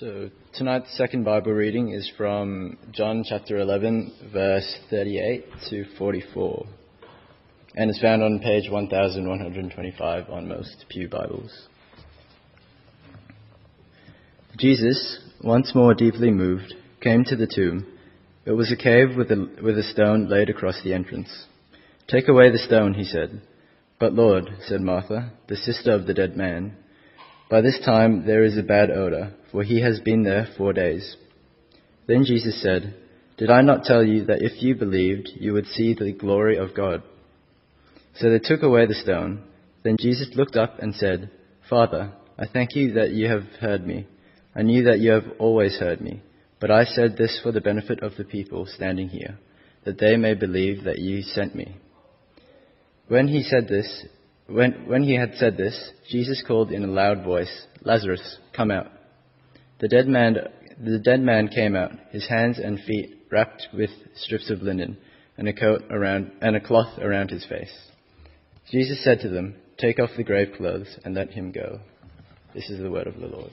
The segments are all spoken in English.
So tonight's second Bible reading is from John chapter 11, verse 38 to 44, and is found on page 1125 on most Pew Bibles. Jesus, once more deeply moved, came to the tomb. It was a cave with a, with a stone laid across the entrance. Take away the stone, he said. But Lord, said Martha, the sister of the dead man, by this time there is a bad odor, for he has been there four days. Then Jesus said, Did I not tell you that if you believed, you would see the glory of God? So they took away the stone. Then Jesus looked up and said, Father, I thank you that you have heard me. I knew that you have always heard me, but I said this for the benefit of the people standing here, that they may believe that you sent me. When he said this, when, when he had said this, Jesus called in a loud voice, Lazarus, come out. The dead man, the dead man came out, his hands and feet wrapped with strips of linen, and a coat around, and a cloth around his face. Jesus said to them, Take off the grave clothes and let him go. This is the word of the Lord.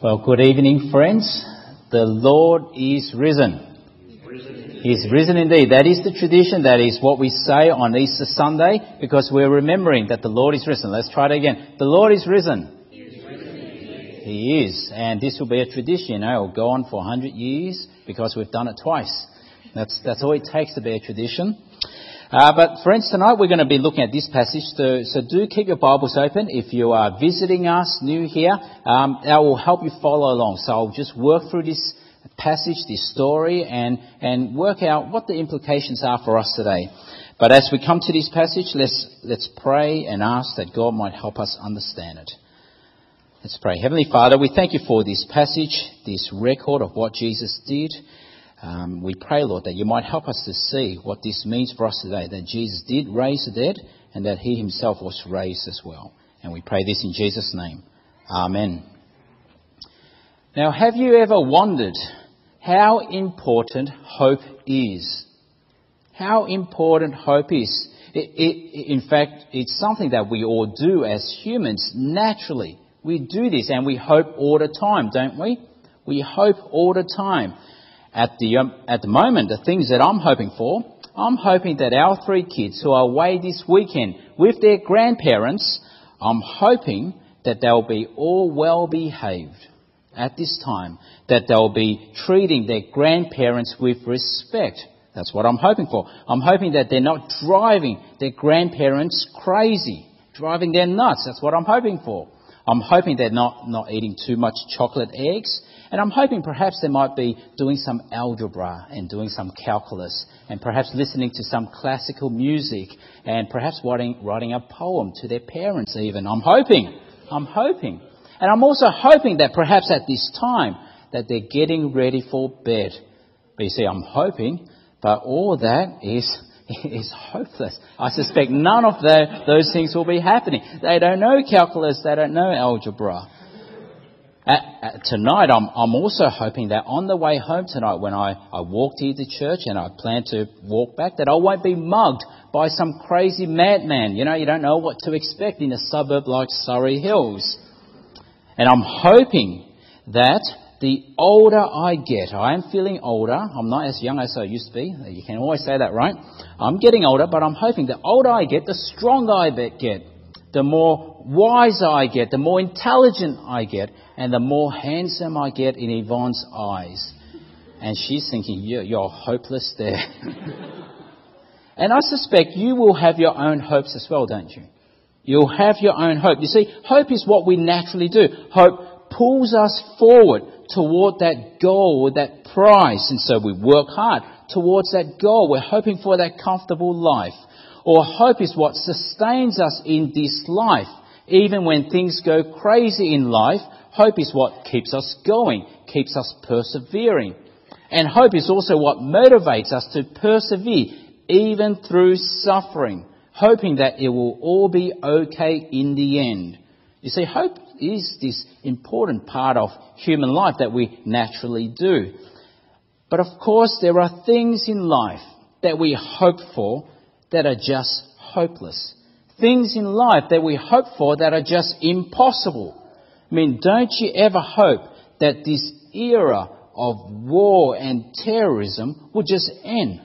Well, good evening, friends. The Lord is risen. He's risen indeed. That is the tradition. That is what we say on Easter Sunday because we're remembering that the Lord is risen. Let's try it again. The Lord is risen. He is. Risen he is. And this will be a tradition, you know, it'll go on for 100 years because we've done it twice. That's, that's all it takes to be a tradition. Uh, but friends, tonight we're going to be looking at this passage, so, so do keep your Bibles open. If you are visiting us, new here, um, that will help you follow along. So I'll just work through this passage, this story, and, and work out what the implications are for us today. But as we come to this passage, let's, let's pray and ask that God might help us understand it. Let's pray. Heavenly Father, we thank you for this passage, this record of what Jesus did. Um, we pray, Lord, that you might help us to see what this means for us today, that Jesus did raise the dead and that he himself was raised as well. And we pray this in Jesus' name. Amen. Now, have you ever wondered how important hope is. How important hope is. It, it, in fact, it's something that we all do as humans naturally. We do this and we hope all the time, don't we? We hope all the time. At the, um, at the moment, the things that I'm hoping for, I'm hoping that our three kids who are away this weekend with their grandparents, I'm hoping that they'll be all well behaved at this time, that they'll be treating their grandparents with respect. That's what I'm hoping for. I'm hoping that they're not driving their grandparents crazy, driving them nuts. That's what I'm hoping for. I'm hoping they're not, not eating too much chocolate eggs. And I'm hoping perhaps they might be doing some algebra and doing some calculus and perhaps listening to some classical music and perhaps writing, writing a poem to their parents even. I'm hoping. I'm hoping. And I'm also hoping that perhaps at this time that they're getting ready for bed. But you see, I'm hoping, but all that is is hopeless. I suspect none of the, those things will be happening. They don't know calculus, they don't know algebra. At, at, tonight, I'm, I'm also hoping that on the way home tonight, when I, I walk to the church and I plan to walk back, that I won't be mugged by some crazy madman. You know, you don't know what to expect in a suburb like Surrey Hills. And I'm hoping that the older I get, I am feeling older. I'm not as young as I used to be. You can always say that, right? I'm getting older, but I'm hoping the older I get, the stronger I get, the more wiser I get, the more intelligent I get, and the more handsome I get in Yvonne's eyes. And she's thinking, you're, you're hopeless there. and I suspect you will have your own hopes as well, don't you? You'll have your own hope. You see, hope is what we naturally do. Hope pulls us forward toward that goal, that prize. And so we work hard towards that goal. We're hoping for that comfortable life. Or hope is what sustains us in this life. Even when things go crazy in life, hope is what keeps us going, keeps us persevering. And hope is also what motivates us to persevere even through suffering hoping that it will all be okay in the end. You see, hope is this important part of human life that we naturally do. But of course, there are things in life that we hope for that are just hopeless. things in life that we hope for that are just impossible. I mean, don't you ever hope that this era of war and terrorism will just end?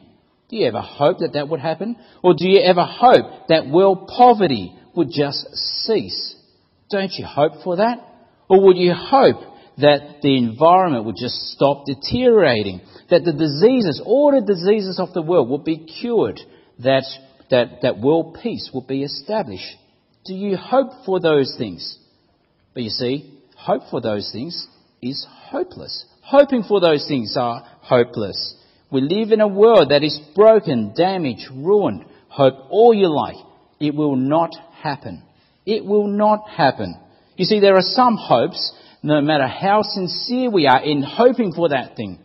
Do you ever hope that that would happen? Or do you ever hope that world poverty would just cease? Don't you hope for that? Or would you hope that the environment would just stop deteriorating? That the diseases, all the diseases of the world would be cured? That, that, that world peace would be established? Do you hope for those things? But you see, hope for those things is hopeless. Hoping for those things are hopeless. We live in a world that is broken, damaged, ruined. Hope all you like. It will not happen. It will not happen. You see, there are some hopes, no matter how sincere we are in hoping for that thing,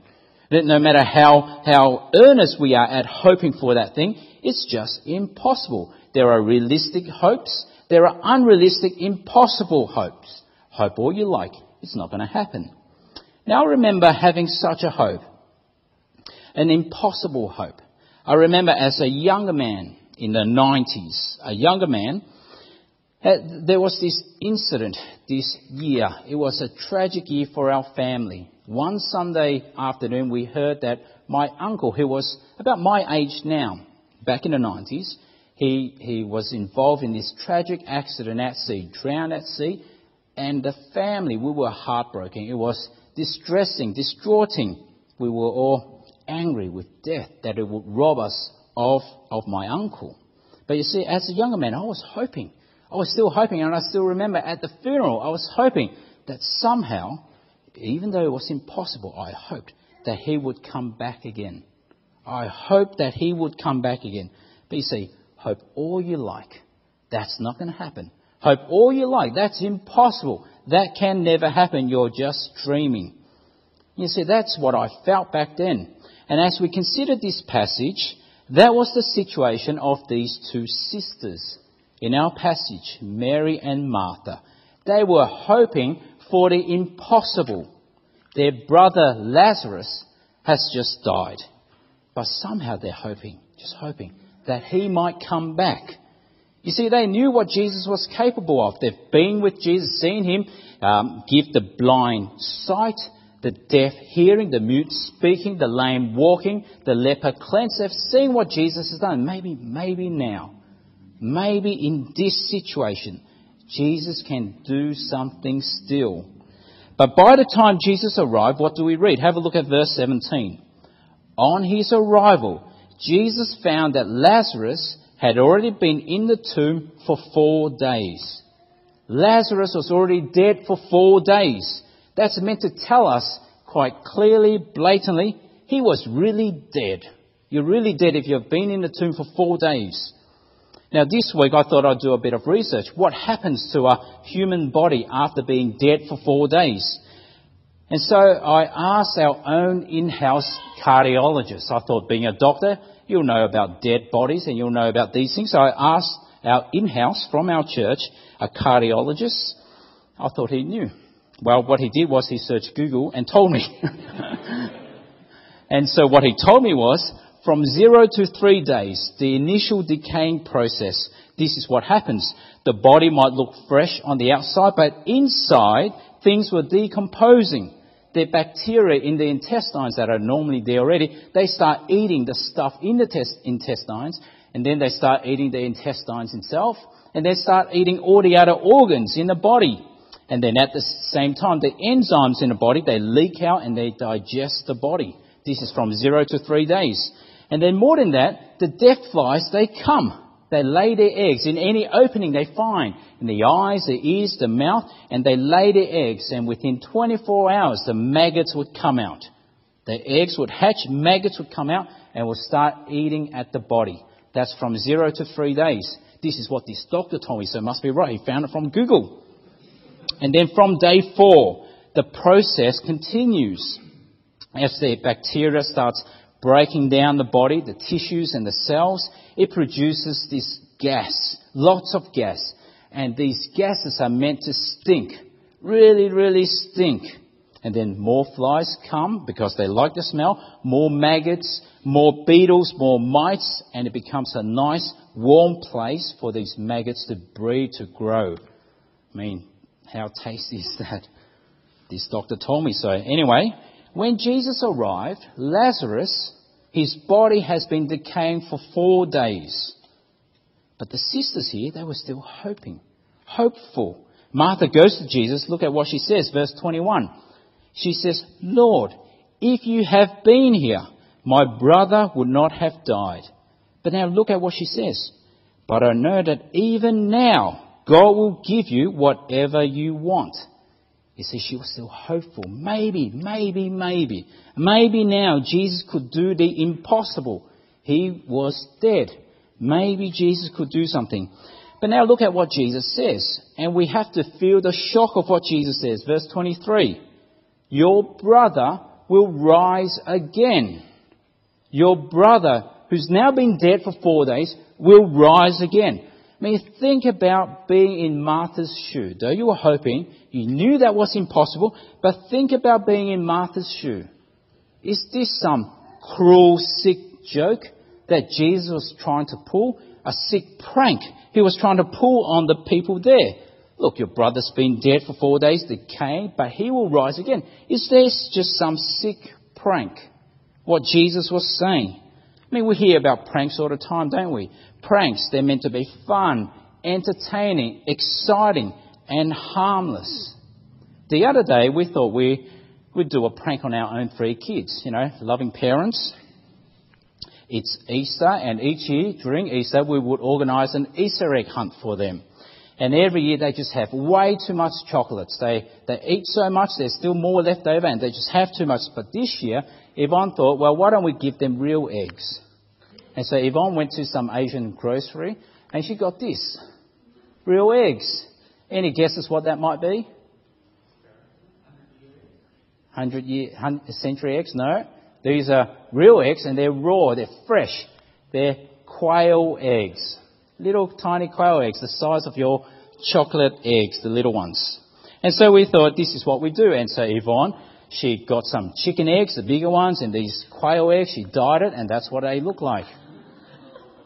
that no matter how, how earnest we are at hoping for that thing, it's just impossible. There are realistic hopes, there are unrealistic, impossible hopes. Hope all you like, it's not going to happen. Now remember having such a hope, an impossible hope. I remember as a younger man in the 90s, a younger man, uh, there was this incident this year. It was a tragic year for our family. One Sunday afternoon, we heard that my uncle, who was about my age now, back in the 90s, he, he was involved in this tragic accident at sea, drowned at sea, and the family, we were heartbroken. It was distressing, distraughting. We were all angry with death that it would rob us of, of my uncle. But you see, as a younger man, I was hoping I was still hoping, and I still remember at the funeral, I was hoping that somehow, even though it was impossible, I hoped that he would come back again. I hoped that he would come back again. But you see, hope all you like. That's not going to happen. Hope all you like. That's impossible. That can never happen. You're just dreaming. You see, that's what I felt back then. And as we consider this passage, that was the situation of these two sisters in our passage, Mary and Martha, they were hoping for the impossible. Their brother Lazarus has just died. But somehow they're hoping, just hoping, that he might come back. You see, they knew what Jesus was capable of. They've been with Jesus, seen him um, give the blind sight, the deaf hearing, the mute speaking, the lame walking, the leper cleansed. They've seen what Jesus has done. Maybe, maybe now maybe in this situation, Jesus can do something still. But by the time Jesus arrived, what do we read? Have a look at verse 17. On his arrival, Jesus found that Lazarus had already been in the tomb for four days. Lazarus was already dead for four days. That's meant to tell us quite clearly, blatantly, he was really dead. You're really dead if you've been in the tomb for four days. Now, this week I thought I'd do a bit of research. What happens to a human body after being dead for four days? And so I asked our own in-house cardiologist. I thought being a doctor, you'll know about dead bodies and you'll know about these things. So I asked our in-house from our church, a cardiologist. I thought he knew. Well, what he did was he searched Google and told me. and so what he told me was from zero to three days, the initial decaying process, this is what happens. The body might look fresh on the outside, but inside, things were decomposing. The bacteria in the intestines that are normally there already, they start eating the stuff in the test- intestines, and then they start eating the intestines itself, and they start eating all the other organs in the body. And then at the same time, the enzymes in the body, they leak out and they digest the body. This is from zero to three days. And then more than that, the death flies, they come. They lay their eggs in any opening they find, in the eyes, the ears, the mouth, and they lay their eggs. And within 24 hours, the maggots would come out. The eggs would hatch, maggots would come out, and would start eating at the body. That's from zero to three days. This is what this doctor told me, so it must be right. He found it from Google. And then from day four, the process continues. As the bacteria starts breaking down the body, the tissues and the cells, it produces this gas, lots of gas. And these gases are meant to stink, really, really stink. And then more flies come because they like the smell, more maggots, more beetles, more mites, and it becomes a nice warm place for these maggots to breed, to grow. I mean, how tasty is that? This doctor told me so. Anyway, when Jesus arrived, Lazarus, his body has been decaying for four days. But the sisters here, they were still hoping, hopeful. Martha goes to Jesus. Look at what she says, verse 21. She says, Lord, if you have been here, my brother would not have died. But now look at what she says. But I know that even now, God will give you whatever you want. You see, she was still hopeful. Maybe, maybe, maybe. Maybe now Jesus could do the impossible. He was dead. Maybe Jesus could do something. But now look at what Jesus says. And we have to feel the shock of what Jesus says. Verse 23. Your brother will rise again. Your brother, who's now been dead for four days, will rise again. I mean, think about being in Martha's shoe. Though you were hoping, you knew that was impossible, but think about being in Martha's shoe. Is this some cruel, sick joke that Jesus was trying to pull? A sick prank he was trying to pull on the people there. Look, your brother's been dead for four days, decaying, but he will rise again. Is this just some sick prank? What Jesus was saying. I mean, we hear about pranks all the time, don't we? Pranks, they're meant to be fun, entertaining, exciting, and harmless. The other day, we thought we would do a prank on our own three kids, you know, loving parents. It's Easter, and each year during Easter, we would organise an Easter egg hunt for them. And every year they just have way too much chocolates. They, they eat so much, there's still more left over, and they just have too much. But this year, Yvonne thought, well, why don't we give them real eggs? And so Yvonne went to some Asian grocery and she got this. Real eggs. Any guesses what that might be? Hundred year, hundred century eggs? No. These are real eggs and they're raw, they're fresh. They're quail eggs. Little tiny quail eggs, the size of your chocolate eggs, the little ones. And so we thought this is what we do. And so Yvonne, she got some chicken eggs, the bigger ones, and these quail eggs. She dyed it, and that's what they look like.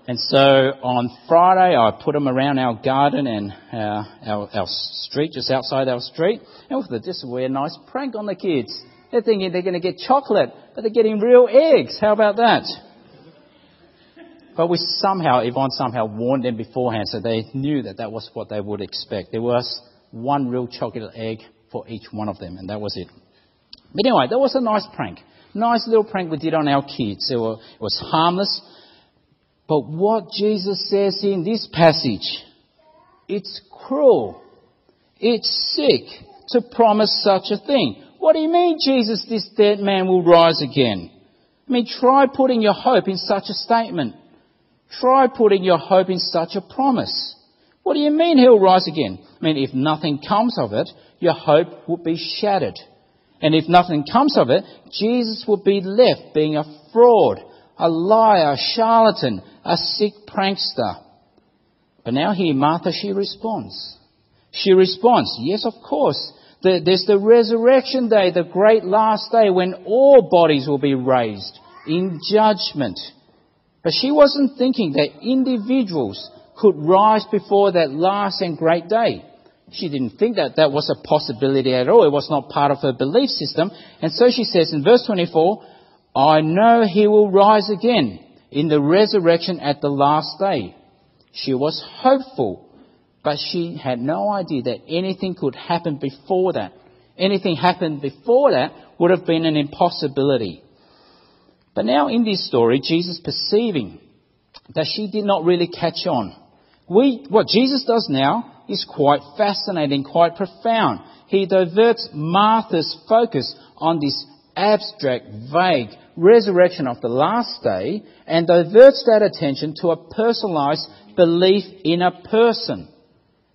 And so on Friday, I put them around our garden and our, our, our street, just outside our street. And with thought this be a nice prank on the kids. They're thinking they're going to get chocolate, but they're getting real eggs. How about that? But we somehow, Yvonne somehow warned them beforehand so they knew that that was what they would expect. There was one real chocolate egg for each one of them, and that was it. But anyway, that was a nice prank. Nice little prank we did on our kids. It was harmless. But what Jesus says in this passage, it's cruel. It's sick to promise such a thing. What do you mean, Jesus, this dead man will rise again? I mean, try putting your hope in such a statement. Try putting your hope in such a promise. What do you mean he'll rise again? I mean, if nothing comes of it, your hope would be shattered. And if nothing comes of it, Jesus would be left being a fraud, a liar, a charlatan, a sick prankster. But now here, Martha, she responds. She responds, yes, of course. There's the resurrection day, the great last day when all bodies will be raised in judgment. But she wasn't thinking that individuals could rise before that last and great day. She didn't think that that was a possibility at all. It was not part of her belief system. And so she says in verse 24, I know he will rise again in the resurrection at the last day. She was hopeful, but she had no idea that anything could happen before that. Anything happened before that would have been an impossibility. But now in this story, Jesus perceiving that she did not really catch on. We, what Jesus does now is quite fascinating, quite profound. He diverts Martha's focus on this abstract, vague resurrection of the last day and diverts that attention to a personalized belief in a person.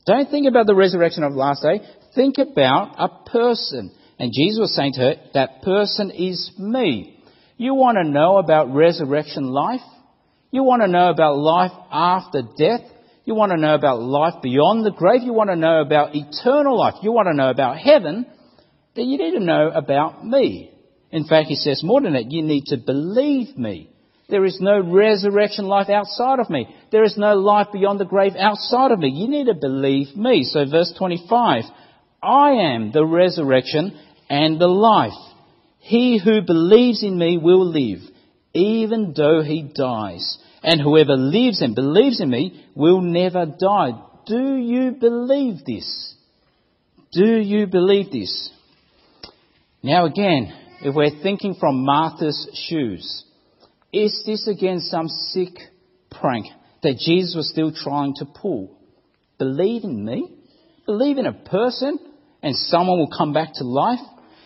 Don't think about the resurrection of the last day. Think about a person. And Jesus was saying to her, that person is me. You want to know about resurrection life? You want to know about life after death? You want to know about life beyond the grave? You want to know about eternal life? You want to know about heaven? then you need to know about me. In fact, he says more than that, you need to believe me. There is no resurrection life outside of me. There is no life beyond the grave outside of me. You need to believe me. So verse 25, I am the resurrection and the life. He who believes in me will live, even though he dies. And whoever lives and believes in me will never die. Do you believe this? Do you believe this? Now again, if we're thinking from Martha's shoes, is this again some sick prank that Jesus was still trying to pull? Believe in me? Believe in a person and someone will come back to life?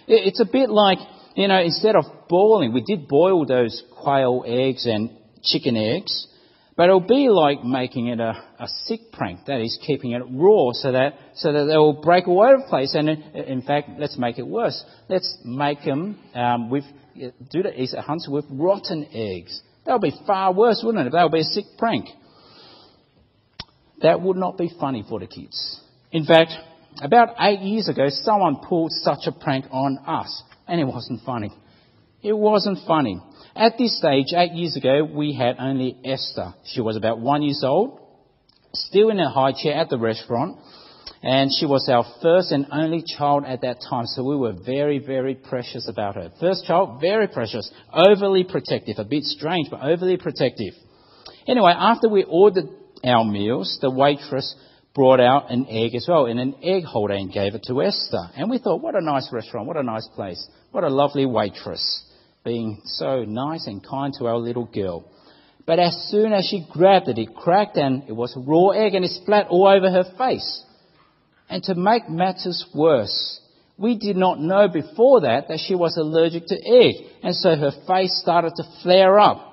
It's a bit like, you know, instead of boiling, we did boil those quail eggs and chicken eggs, but it'll be like making it a, a sick prank. That is, keeping it raw so that, so that they will break all over place. And in, in fact, let's make it worse. Let's make them um, with do the Easter hunts with rotten eggs. That would be far worse, wouldn't it? That would be a sick prank. That would not be funny for the kids. In fact, about eight years ago, someone pulled such a prank on us, and it wasn't funny. It wasn't funny. At this stage, eight years ago, we had only Esther. She was about one years old, still in a high chair at the restaurant, and she was our first and only child at that time, so we were very, very precious about her. First child, very precious, overly protective, a bit strange, but overly protective. Anyway, after we ordered our meals, the waitress brought out an egg as well in an egg holder and gave it to Esther. And we thought, what a nice restaurant, what a nice place, what a lovely waitress, being so nice and kind to our little girl. But as soon as she grabbed it, it cracked and it was a raw egg and it splat all over her face. And to make matters worse, we did not know before that that she was allergic to egg. And so her face started to flare up.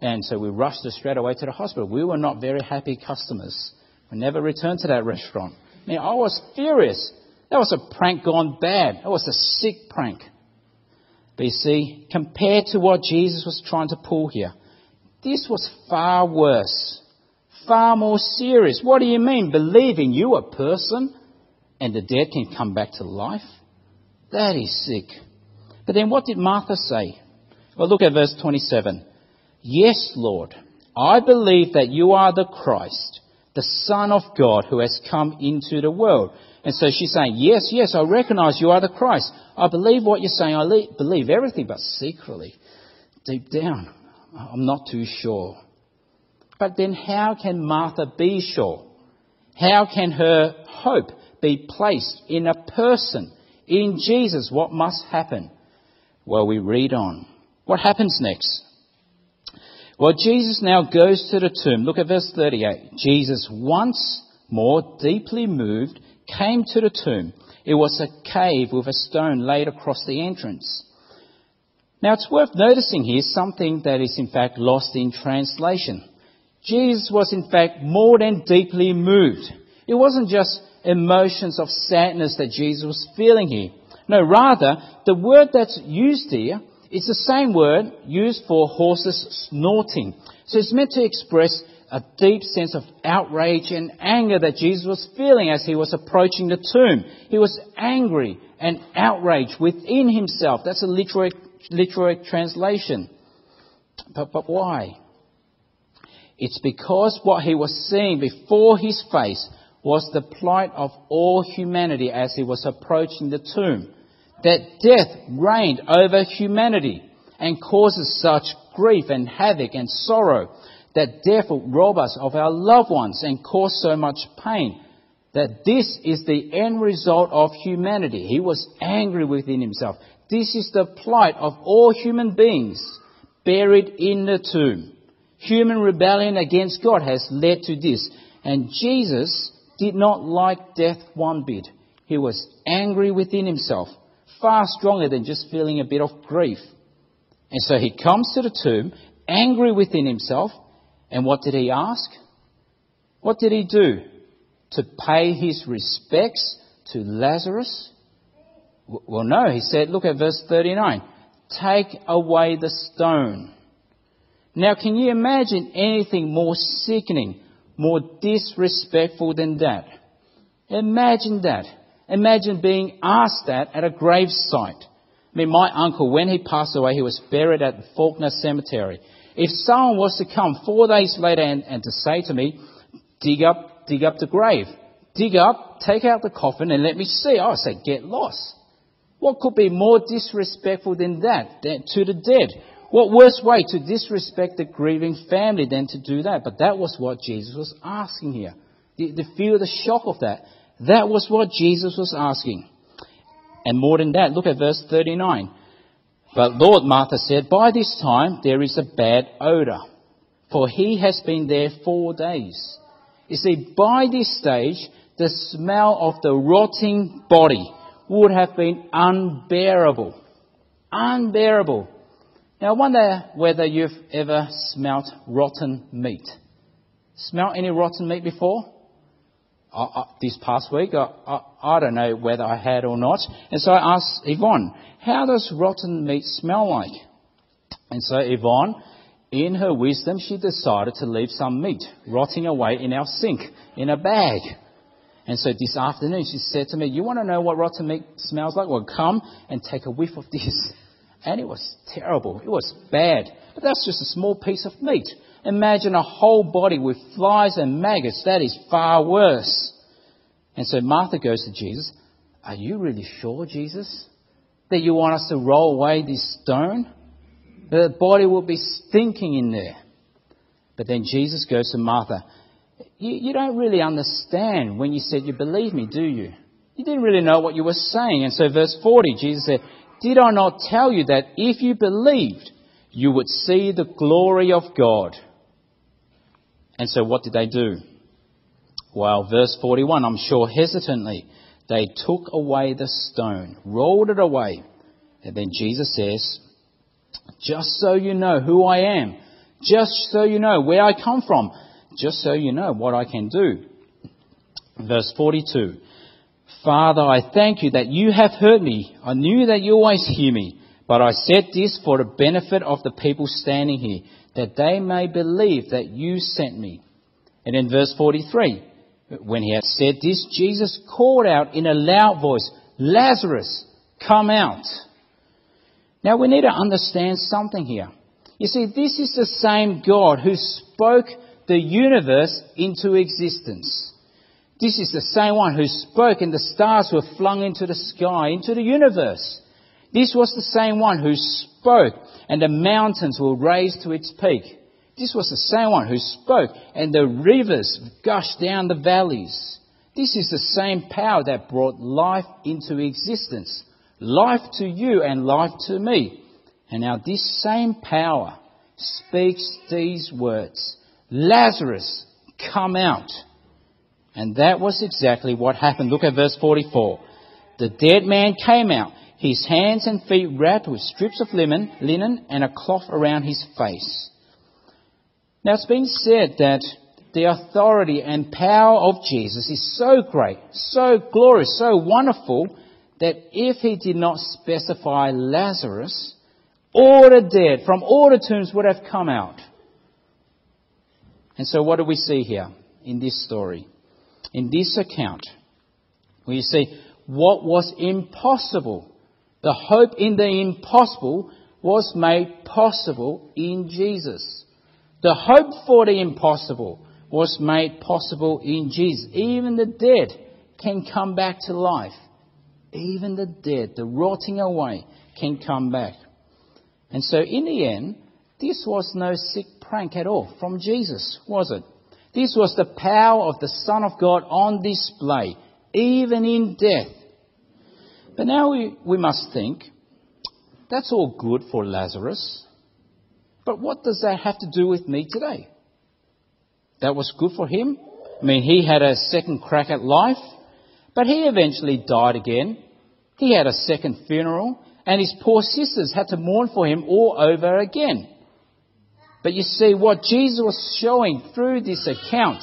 And so we rushed her straight away to the hospital. We were not very happy customers. We never returned to that restaurant. I mean, I was furious. That was a prank gone bad. That was a sick prank. See, compared to what Jesus was trying to pull here, this was far worse, far more serious. What do you mean? Believing you, a person, and the dead can come back to life? That is sick. But then what did Martha say? Well, look at verse 27. Yes, Lord, I believe that you are the Christ, the Son of God who has come into the world. And so she's saying, Yes, yes, I recognize you are the Christ. I believe what you're saying. I believe everything, but secretly, deep down, I'm not too sure. But then how can Martha be sure? How can her hope be placed in a person, in Jesus, what must happen? Well, we read on. What happens next? Well, Jesus now goes to the tomb. Look at verse 38. Jesus, once more deeply moved, came to the tomb. It was a cave with a stone laid across the entrance. Now, it's worth noticing here something that is in fact lost in translation. Jesus was in fact more than deeply moved. It wasn't just emotions of sadness that Jesus was feeling here. No, rather, the word that's used here is the same word used for horses snorting. So it's meant to express a deep sense of outrage and anger that Jesus was feeling as he was approaching the tomb. He was angry and outraged within himself. That's a literary, literary translation. But, but why? It's because what he was seeing before his face was the plight of all humanity as he was approaching the tomb. That death reigned over humanity and causes such grief and havoc and sorrow. That death will rob us of our loved ones and cause so much pain. That this is the end result of humanity. He was angry within himself. This is the plight of all human beings buried in the tomb. Human rebellion against God has led to this. And Jesus did not like death one bit. He was angry within himself, far stronger than just feeling a bit of grief. And so he comes to the tomb, angry within himself, and what did he ask? What did he do? To pay his respects to Lazarus? Well, no, he said, look at verse 39. Take away the stone. Now, can you imagine anything more sickening more disrespectful than that. Imagine that. Imagine being asked that at a gravesite. I mean, my uncle, when he passed away, he was buried at the Fawkner Cemetery. If someone was to come four days later and, and to say to me, dig up, dig up the grave, dig up, take out the coffin and let me see, I would say, get lost. What could be more disrespectful than that, than to the dead? What worse way to disrespect the grieving family than to do that? But that was what Jesus was asking here. The, the feel the shock of that. That was what Jesus was asking. And more than that, look at verse 39. But Lord, Martha said, by this time there is a bad odour, for he has been there four days. You see, by this stage, the smell of the rotting body would have been unbearable. Unbearable. Now, I wonder whether you've ever smelt rotten meat. Smelt any rotten meat before? I, I, this past week, I, I, don't know whether I had or not. And so I asked Yvonne, how does rotten meat smell like? And so Yvonne, in her wisdom, she decided to leave some meat rotting away in our sink in a bag. And so this afternoon she said to me, you want to know what rotten meat smells like? Well, come and take a whiff of this. And it was terrible. It was bad. But that's just a small piece of meat. Imagine a whole body with flies and maggots. That is far worse. And so Martha goes to Jesus. Are you really sure, Jesus, that you want us to roll away this stone? The body will be stinking in there. But then Jesus goes to Martha. You, you don't really understand when you said you believe me, do you? You didn't really know what you were saying. And so verse 40, Jesus said, Did I not tell you that if you believed, you would see the glory of God? And so what did they do? Well, verse 41, I'm sure hesitantly, they took away the stone, rolled it away. And then Jesus says, just so you know who I am, just so you know where I come from, just so you know what I can do. Verse 42, Father, I thank you that you have heard me. I knew that you always hear me, but I said this for the benefit of the people standing here, that they may believe that you sent me. And in verse 43, when he had said this, Jesus called out in a loud voice, Lazarus, come out. Now we need to understand something here. You see, this is the same God who spoke the universe into existence. This is the same one who spoke and the stars were flung into the sky, into the universe. This was the same one who spoke and the mountains were raised to its peak. This was the same one who spoke and the rivers gushed down the valleys. This is the same power that brought life into existence. Life to you and life to me. And now this same power speaks these words. Lazarus, come out. And that was exactly what happened. Look at verse 44. The dead man came out, his hands and feet wrapped with strips of linen, linen and a cloth around his face. Now it's been said that the authority and power of Jesus is so great, so glorious, so wonderful that if he did not specify Lazarus, all the dead from all the tombs would have come out. And so what do we see here in this story? In this account, we see what was impossible. The hope in the impossible was made possible in Jesus. The hope for the impossible was made possible in Jesus. Even the dead can come back to life. Even the dead, the rotting away, can come back. And so in the end, this was no sick prank at all from Jesus, was it? This was the power of the Son of God on display, even in death. But now we, we must think, that's all good for Lazarus. But what does that have to do with me today? That was good for him. I mean, he had a second crack at life, but he eventually died again. He had a second funeral, and his poor sisters had to mourn for him all over again. But you see, what Jesus was showing through this account,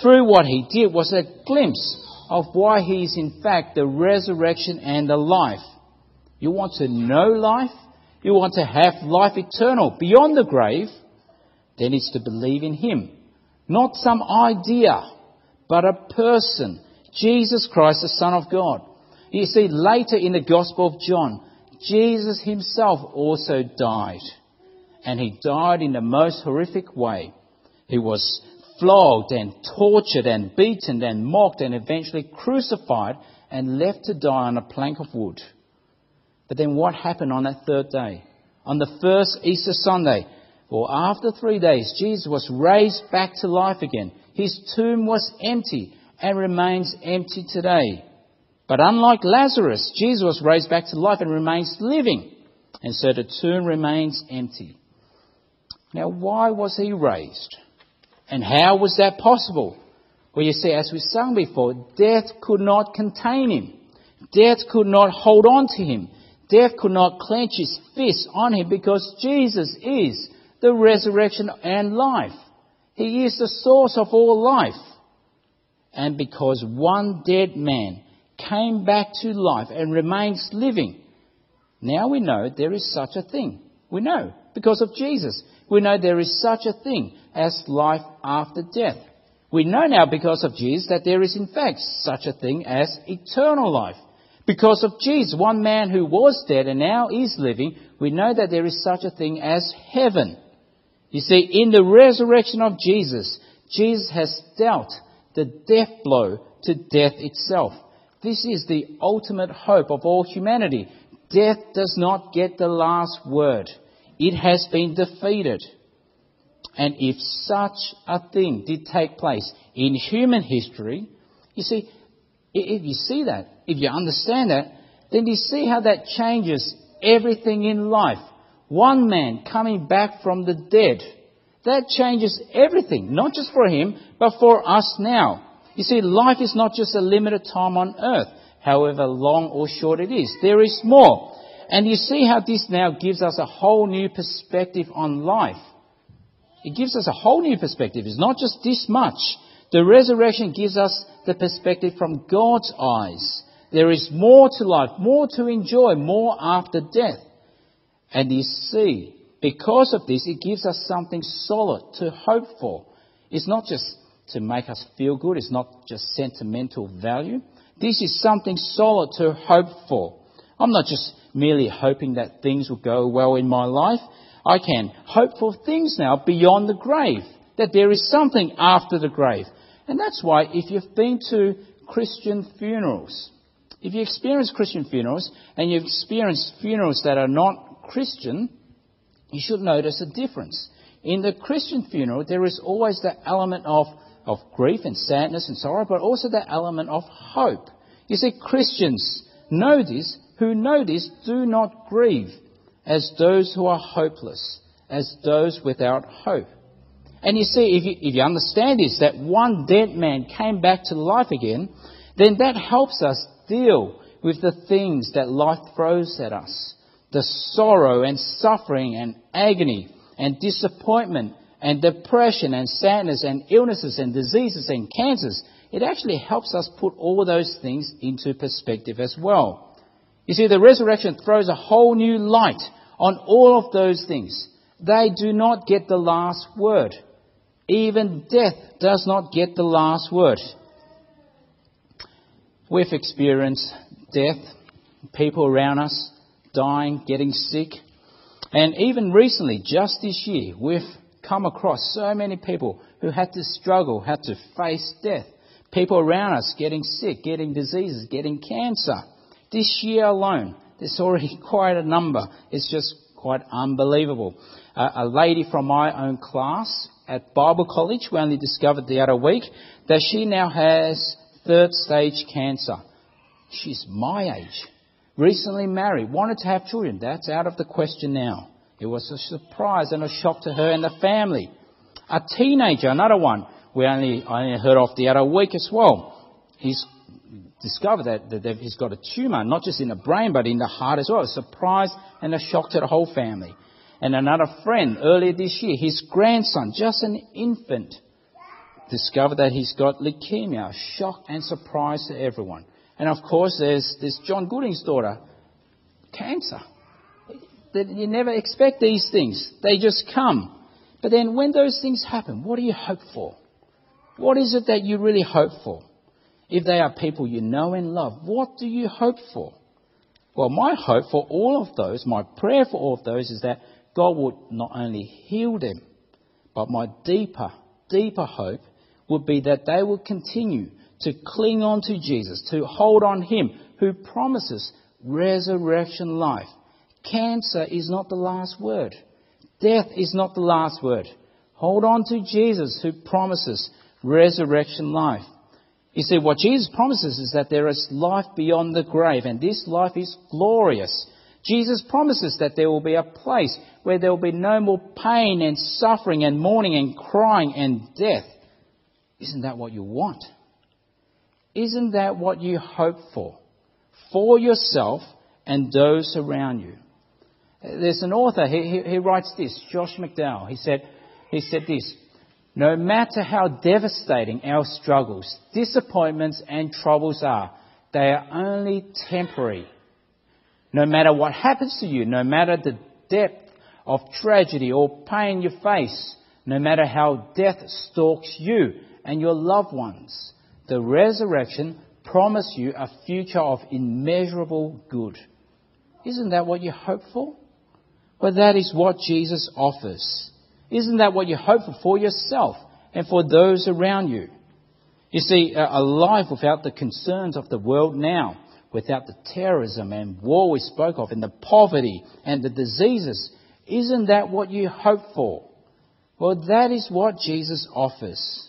through what he did, was a glimpse of why he is in fact the resurrection and the life. You want to know life? You want to have life eternal beyond the grave? Then it's to believe in him. Not some idea, but a person. Jesus Christ, the Son of God. You see, later in the Gospel of John, Jesus himself also died. And he died in the most horrific way. He was flogged and tortured and beaten and mocked and eventually crucified and left to die on a plank of wood. But then what happened on that third day? On the first Easter Sunday, or after three days, Jesus was raised back to life again. His tomb was empty and remains empty today. But unlike Lazarus, Jesus was raised back to life and remains living. And so the tomb remains empty. Now, why was he raised? And how was that possible? Well, you see, as we sung before, death could not contain him. Death could not hold on to him. Death could not clench his fist on him because Jesus is the resurrection and life. He is the source of all life. And because one dead man came back to life and remains living, now we know there is such a thing. We know because of Jesus. We know there is such a thing as life after death. We know now because of Jesus that there is in fact such a thing as eternal life. Because of Jesus, one man who was dead and now is living, we know that there is such a thing as heaven. You see, in the resurrection of Jesus, Jesus has dealt the death blow to death itself. This is the ultimate hope of all humanity. Death does not get the last word. It has been defeated. And if such a thing did take place in human history, you see, if you see that, if you understand that, then you see how that changes everything in life. One man coming back from the dead. That changes everything, not just for him, but for us now. You see, life is not just a limited time on earth, however long or short it is. There is more. And you see how this now gives us a whole new perspective on life. It gives us a whole new perspective. It's not just this much. The resurrection gives us the perspective from God's eyes. There is more to life, more to enjoy, more after death. And you see, because of this, it gives us something solid to hope for. It's not just to make us feel good, it's not just sentimental value. This is something solid to hope for. I'm not just merely hoping that things will go well in my life. I can hope for things now beyond the grave, that there is something after the grave. And that's why if you've been to Christian funerals, if you experience Christian funerals and you've experienced funerals that are not Christian, you should notice a difference. In the Christian funeral, there is always that element of, of grief and sadness and sorrow, but also that element of hope. You see, Christians know this, who know this do not grieve as those who are hopeless, as those without hope. And you see, if you, if you understand this, that one dead man came back to life again, then that helps us deal with the things that life throws at us. The sorrow and suffering and agony and disappointment and depression and sadness and illnesses and diseases and cancers. It actually helps us put all those things into perspective as well. You see, the resurrection throws a whole new light on all of those things. They do not get the last word. Even death does not get the last word. We've experienced death, people around us dying, getting sick. And even recently, just this year, we've come across so many people who had to struggle, had to face death. People around us getting sick, getting diseases, getting cancer. This year alone, there's already quite a number. It's just quite unbelievable. Uh, a lady from my own class at Bible College, we only discovered the other week that she now has third stage cancer. She's my age. Recently married, wanted to have children. That's out of the question now. It was a surprise and a shock to her and the family. A teenager, another one, we only, only heard of the other week as well. He's discovered that, that he's got a tumour, not just in the brain, but in the heart as well. A surprise and a shock to the whole family. And another friend, earlier this year, his grandson, just an infant, discovered that he's got leukemia. Shock and surprise to everyone. And of course, there's, there's John Gooding's daughter, cancer. You never expect these things. They just come. But then when those things happen, what do you hope for? What is it that you really hope for? If they are people you know and love, what do you hope for? Well, my hope for all of those, my prayer for all of those is that God would not only heal them, but my deeper, deeper hope would be that they will continue to cling on to Jesus, to hold on Him who promises resurrection life. Cancer is not the last word. Death is not the last word. Hold on to Jesus who promises resurrection life. You see, what Jesus promises is that there is life beyond the grave, and this life is glorious. Jesus promises that there will be a place where there will be no more pain and suffering and mourning and crying and death. Isn't that what you want? Isn't that what you hope for? For yourself and those around you. There's an author, he, he, he writes this, Josh McDowell. He said, he said this, no matter how devastating our struggles, disappointments and troubles are, they are only temporary. No matter what happens to you, no matter the depth of tragedy or pain you face, no matter how death stalks you and your loved ones, the resurrection promises you a future of immeasurable good. Isn't that what you hope for? Well, that is what Jesus offers. Isn't that what you hope for for yourself and for those around you? You see, a life without the concerns of the world now, without the terrorism and war we spoke of, and the poverty and the diseases, isn't that what you hope for? Well, that is what Jesus offers.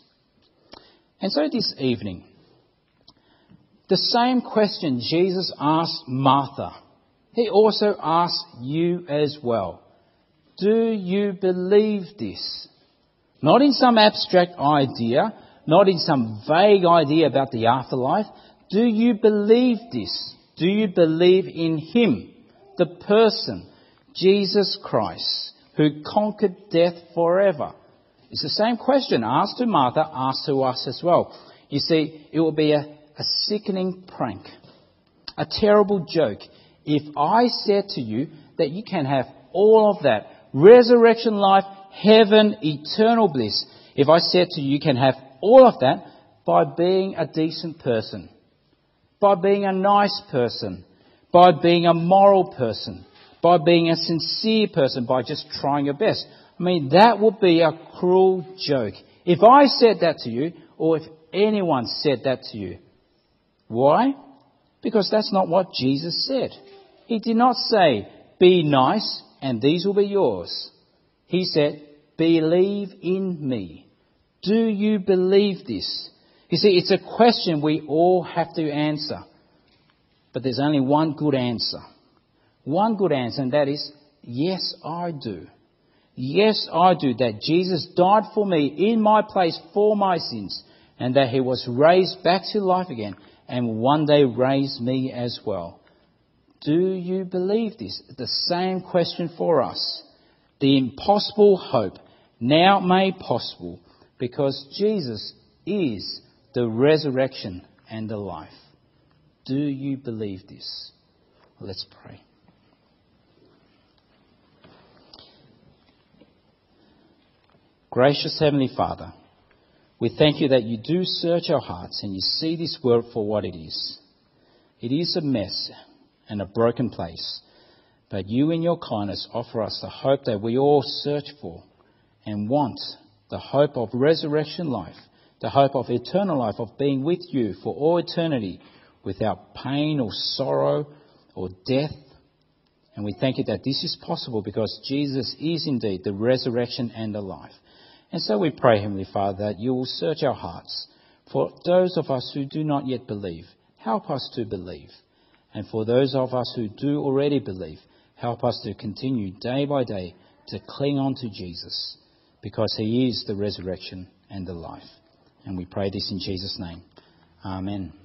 And so this evening, the same question Jesus asked Martha he also asks you as well. Do you believe this? Not in some abstract idea, not in some vague idea about the afterlife. Do you believe this? Do you believe in Him, the person, Jesus Christ, who conquered death forever? It's the same question asked to Martha, asked to us as well. You see, it will be a, a sickening prank, a terrible joke if I said to you that you can have all of that, resurrection life, heaven, eternal bliss, if I said to you you can have all of that by being a decent person, by being a nice person, by being a moral person, by being a sincere person, by just trying your best. I mean, that would be a cruel joke. If I said that to you, or if anyone said that to you, why? Because that's not what Jesus said. He did not say, Be nice and these will be yours. He said, Believe in me. Do you believe this? You see, it's a question we all have to answer. But there's only one good answer. One good answer, and that is, Yes, I do. Yes, I do. That Jesus died for me in my place for my sins, and that he was raised back to life again, and one day raised me as well. Do you believe this? The same question for us. The impossible hope now made possible because Jesus is the resurrection and the life. Do you believe this? Let's pray. Gracious Heavenly Father, we thank you that you do search our hearts and you see this world for what it is. It is a mess and a broken place. But you, in your kindness, offer us the hope that we all search for and want the hope of resurrection life, the hope of eternal life, of being with you for all eternity without pain or sorrow or death. And we thank you that this is possible because Jesus is indeed the resurrection and the life. And so we pray, Heavenly Father, that you will search our hearts. For those of us who do not yet believe, help us to believe. And for those of us who do already believe, help us to continue day by day to cling on to Jesus because he is the resurrection and the life. And we pray this in Jesus' name. Amen.